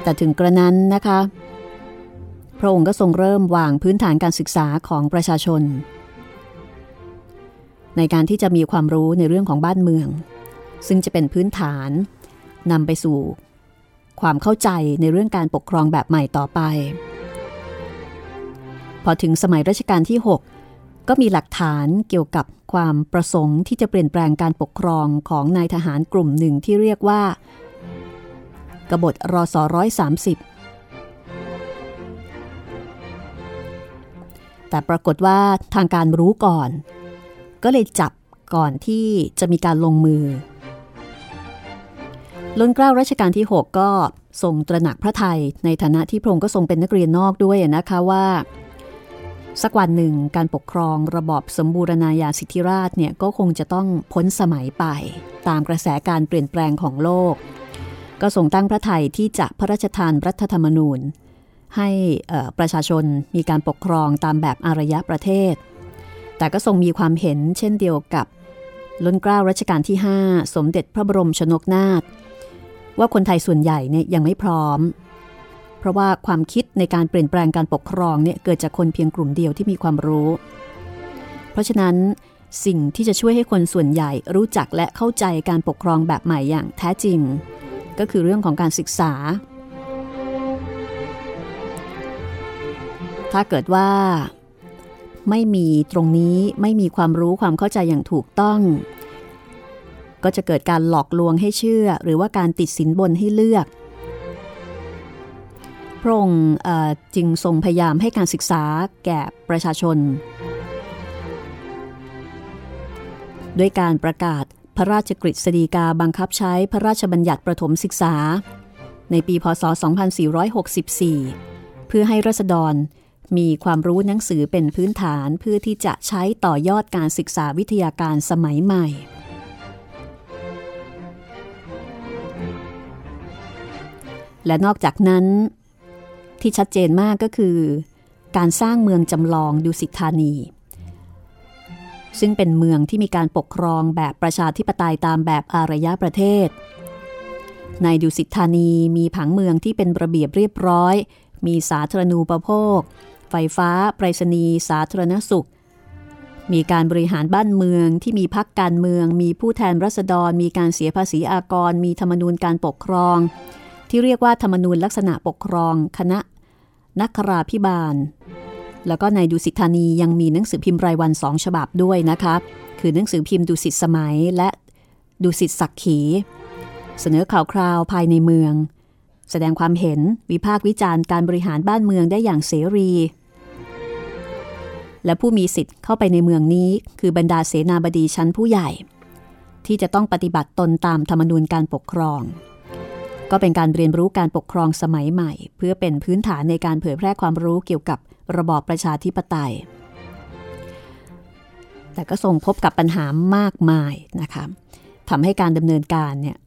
แต่ถึงกระนั้นนะคะ พระองค์ก็ทรงเริ่มวางพื้นฐานการศึกษาของประชาชน ในการที่จะมีความรู้ในเรื่องของบ้านเมือง ซึ่งจะเป็นพื้นฐาน นำไปสู่ ความเข้าใจในเรื่องการปกครองแบบใหม่ต่อไป พอถึงสมัยรัชกาลที่ 6 ก็มีหลักฐานเกี่ยวกับความประสงค์ที่จะเปลี่ยนแปลงการปกครองของนายทหารกลุ่มหนึ่งที่เรียกว่ากบฏรอสร้อยสามสิบแต่ปรากฏว่าทางการรู้ก่อน ก็เลยจับก่อนที่จะมีการลงมือ ล้นเกล้ารัชกาลที่ 6 ก็ทรงตระหนักพระไทยในฐานะที่พระองค์ก็ทรงเป็นนักเรียนนอกด้วยนะคะว่า สักวันหนึ่งการปกครองระบอบสมบูรณาญาสิทธิราชเนี่ยก็คงจะต้องพ้นสมัยไป ตามกระแสการเปลี่ยนแปลงของโลก ก็ทรงตั้งพระไทยที่จะพระราชทานรัฐธรรมนูญ ให้ประชาชนมีการปกครองตามแบบอารยะประเทศ แต่ก็ทรงมีความเห็นเช่นเดียวกับล้นเกล้ารัชกาลที่ 5 สมเด็จพระบรมชนกนาถ ว่าคนไทยส่วนใหญ่เนี่ยยังไม่พร้อม เพราะว่าความคิดในการเปลี่ยนแปลงการปกครองเนี่ยเกิดจากคนเพียงกลุ่มเดียวที่มีความรู้ เพราะฉะนั้นสิ่งที่จะช่วยให้คนส่วนใหญ่รู้จักและเข้าใจการปกครองแบบใหม่อย่างแท้จริง ก็คือเรื่องของการศึกษา ถ้าเกิดว่า ไม่มีตรงนี้ไม่มีความรู้ความเข้าใจอย่างถูกต้อง ก็จะเกิดการหลอกลวงให้เชื่อ หรือว่าการติดสินบนให้เลือก พระองค์จึงทรงพยายามให้การศึกษาแก่ประชาชน ด้วยการประกาศพระราชกฤษฎีกาบังคับใช้พระราชบัญญัติประถมศึกษา ในปีพศ 2464 เพื่อให้รัษฎรมีความรู้หนังสือเป็นพื้นฐานเพื่อที่จะใช้ต่อยอดการศึกษาวิทยาการสมัยใหม่ และนอกจากนั้น ที่ชัดเจนมากก็คือ การสร้างเมืองจำลองดุสิตธานี ซึ่งเป็นเมืองที่มีการปกครองแบบประชาธิปไตยตามแบบอารยประเทศ ในดุสิตธานีมีผังเมืองที่เป็นระเบียบเรียบร้อย มีสาธารณูปโภค ไฟฟ้าไปรษณีย์สาธารณสุขมีการบริหารบ้านเมืองที่มีพักการเมือง มีผู้แทนรัษฎร มีการเสียภาษีอากร มีธรรมนูญการปกครอง ที่เรียกว่าธรรมนูญลักษณะปกครอง คณะนักราพิบาล แล้วก็ในดุสิตธานียังมีหนังสือพิมพ์รายวันสองฉบับด้วยนะคะคือหนังสือพิมพ์ดุสิตสมัยและดูสิทธิศักขี เสนอข่าวคราวภายในเมือง แสดงความเห็นวิพากษ์วิจารณ์การบริหารบ้านเมืองได้อย่างเสรี และผู้มีสิทธิ์เข้าไปในเมืองนี้คือบรรดาเสนาบดีชั้นผู้ใหญ่ ที่จะต้องปฏิบัติตนตามธรรมนูญการปกครอง ก็เป็นการเรียนรู้การปกครองสมัยใหม่ เพื่อเป็นพื้นฐานในการเผยแพร่ความรู้เกี่ยวกับระบอบประชาธิปไตย แต่ก็ส่งพบกับปัญหามากมายนะคะทำให้การดำเนินการเนี่ย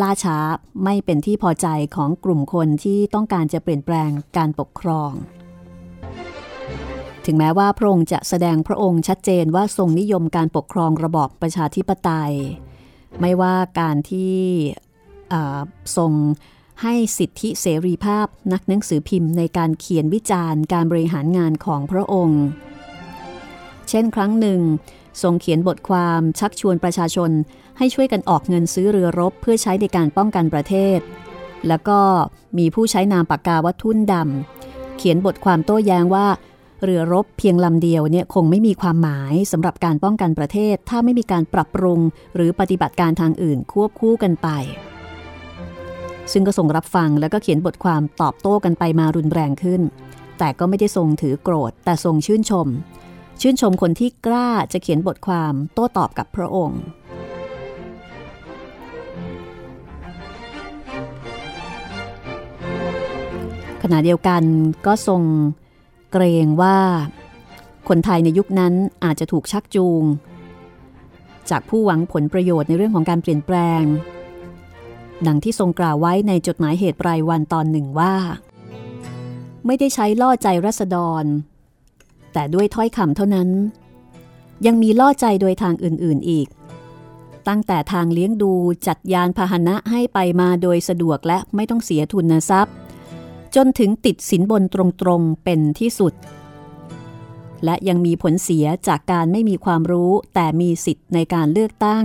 ล่าช้าไม่เป็นที่พอใจของกลุ่มคนที่ต้องการจะเปลี่ยนแปลงการปกครอง ถึงแม้ว่าพระองค์จะแสดงพระองค์ชัดเจนว่าทรงนิยมการปกครองระบอบประชาธิปไตย ไม่ว่าการที่ ทรงให้สิทธิเสรีภาพนักหนังสือพิมพ์ในการเขียนวิจารณ์การบริหารงานของพระองค์ เช่นครั้งหนึ่ง ทรงเขียนบทความชักชวนประชาชนให้ช่วยกันออกเงินซื้อเรือรบเพื่อใช้ในการป้องกันประเทศ แล้วก็มีผู้ใช้นามปากกาวัตทุ่นดำเขียนบทความโต้แย้งว่าเรือรบเพียงลำเดียวเนี่ยคงไม่มีความหมายสำหรับการป้องกันประเทศ ถ้าไม่มีการปรับปรุง หรือปฏิบัติการทางอื่นควบคู่กันไป ซึ่งก็ส่งรับฟังแล้วก็เขียนบทความตอบโต้กันไปมารุนแรงขึ้น แต่ก็ไม่ได้ทรงถือโกรธ แต่ทรงชื่นชม ชื่นชมคนที่กล้าจะเขียนบทความโต้ตอบกับพระองค์ ขณะเดียวกันก็ทรงเกรงว่าคนไทยในยุคนั้นอาจจะถูกชักจูง จากผู้หวังผลประโยชน์ในเรื่องของการเปลี่ยนแปลง ดังที่ทรงกล่าวไว้ในจดหมายเหตุรายวันตอนหนึ่งว่า ไม่ได้ใช้ล่อใจรัษฎร แต่ด้วยถ้อยคำเท่านั้น ยังมีล่อใจโดยทางอื่นๆอีก ตั้งแต่ทางเลี้ยงดูจัดยานพาหนะให้ไปมาโดยสะดวกและไม่ต้องเสียทุนทรัพย์ จนถึงติดสินบนตรงๆเป็นที่สุด และยังมีผลเสียจากการไม่มีความรู้แต่มีสิทธิ์ในการเลือกตั้ง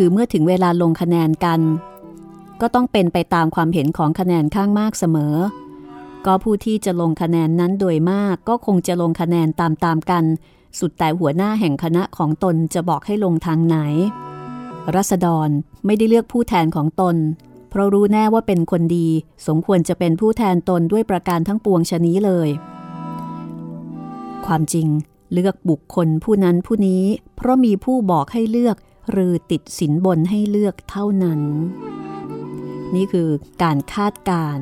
คือเมื่อถึงเวลาลงคะแนนกัน ก็ต้องเป็นไปตามความเห็นของคะแนนข้างมากเสมอ ก็ผู้ที่จะลงคะแนนนั้นโดยมากก็คงจะลงคะแนนตามๆกัน สุดแต่หัวหน้าแห่งคณะของตนจะบอกให้ลงทางไหน รัษฎรไม่ได้เลือกผู้แทนของตน เพราะรู้แน่ว่าเป็นคนดี สมควรจะเป็นผู้แทนตนด้วยประการทั้งปวงชนี้เลย ความจริงเลือกบุคคลผู้นั้นผู้นี้ เพราะมีผู้บอกให้เลือก หรือติดสินบนให้เลือกเท่านั้น นี่คือการคาดการ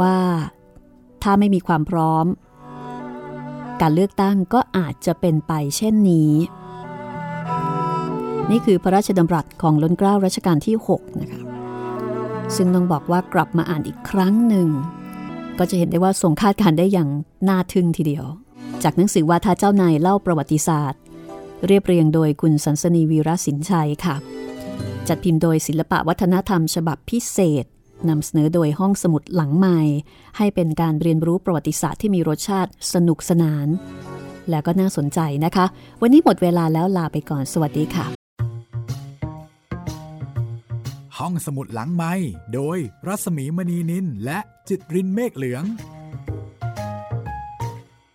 ว่าถ้าไม่มีความพร้อม การเลือกตั้งก็อาจจะเป็นไปเช่นนี้ นี่คือพระราชดำรัสของล้นเกล้ารัชกาลที่ 6 นะคะซึ่งต้องบอกว่ากลับมาอ่านอีกครั้งหนึ่ง ก็จะเห็นได้ว่าทรงคาดการได้อย่างน่าทึ่งทีเดียว จากหนังสือวาทาเจ้านายเล่าประวัติศาสตร์ เรียบเรียงโดยคุณสันสนีวีรสินชัยค่ะ จัดพิมพ์โดยศิลปะวัฒนธรรมฉบับพิเศษนำเสนอโดยห้องสมุดหลังใหม่ ให้เป็นการเรียนรู้ประวัติศาสตร์ที่มีรสชาติสนุกสนาน และก็น่าสนใจนะคะ วันนี้หมดเวลาแล้วลาไปก่อนสวัสดีค่ะ ห้องสมุดหลังไม้โดยรัศมีมณีนินและจิตรินเมฆเหลือง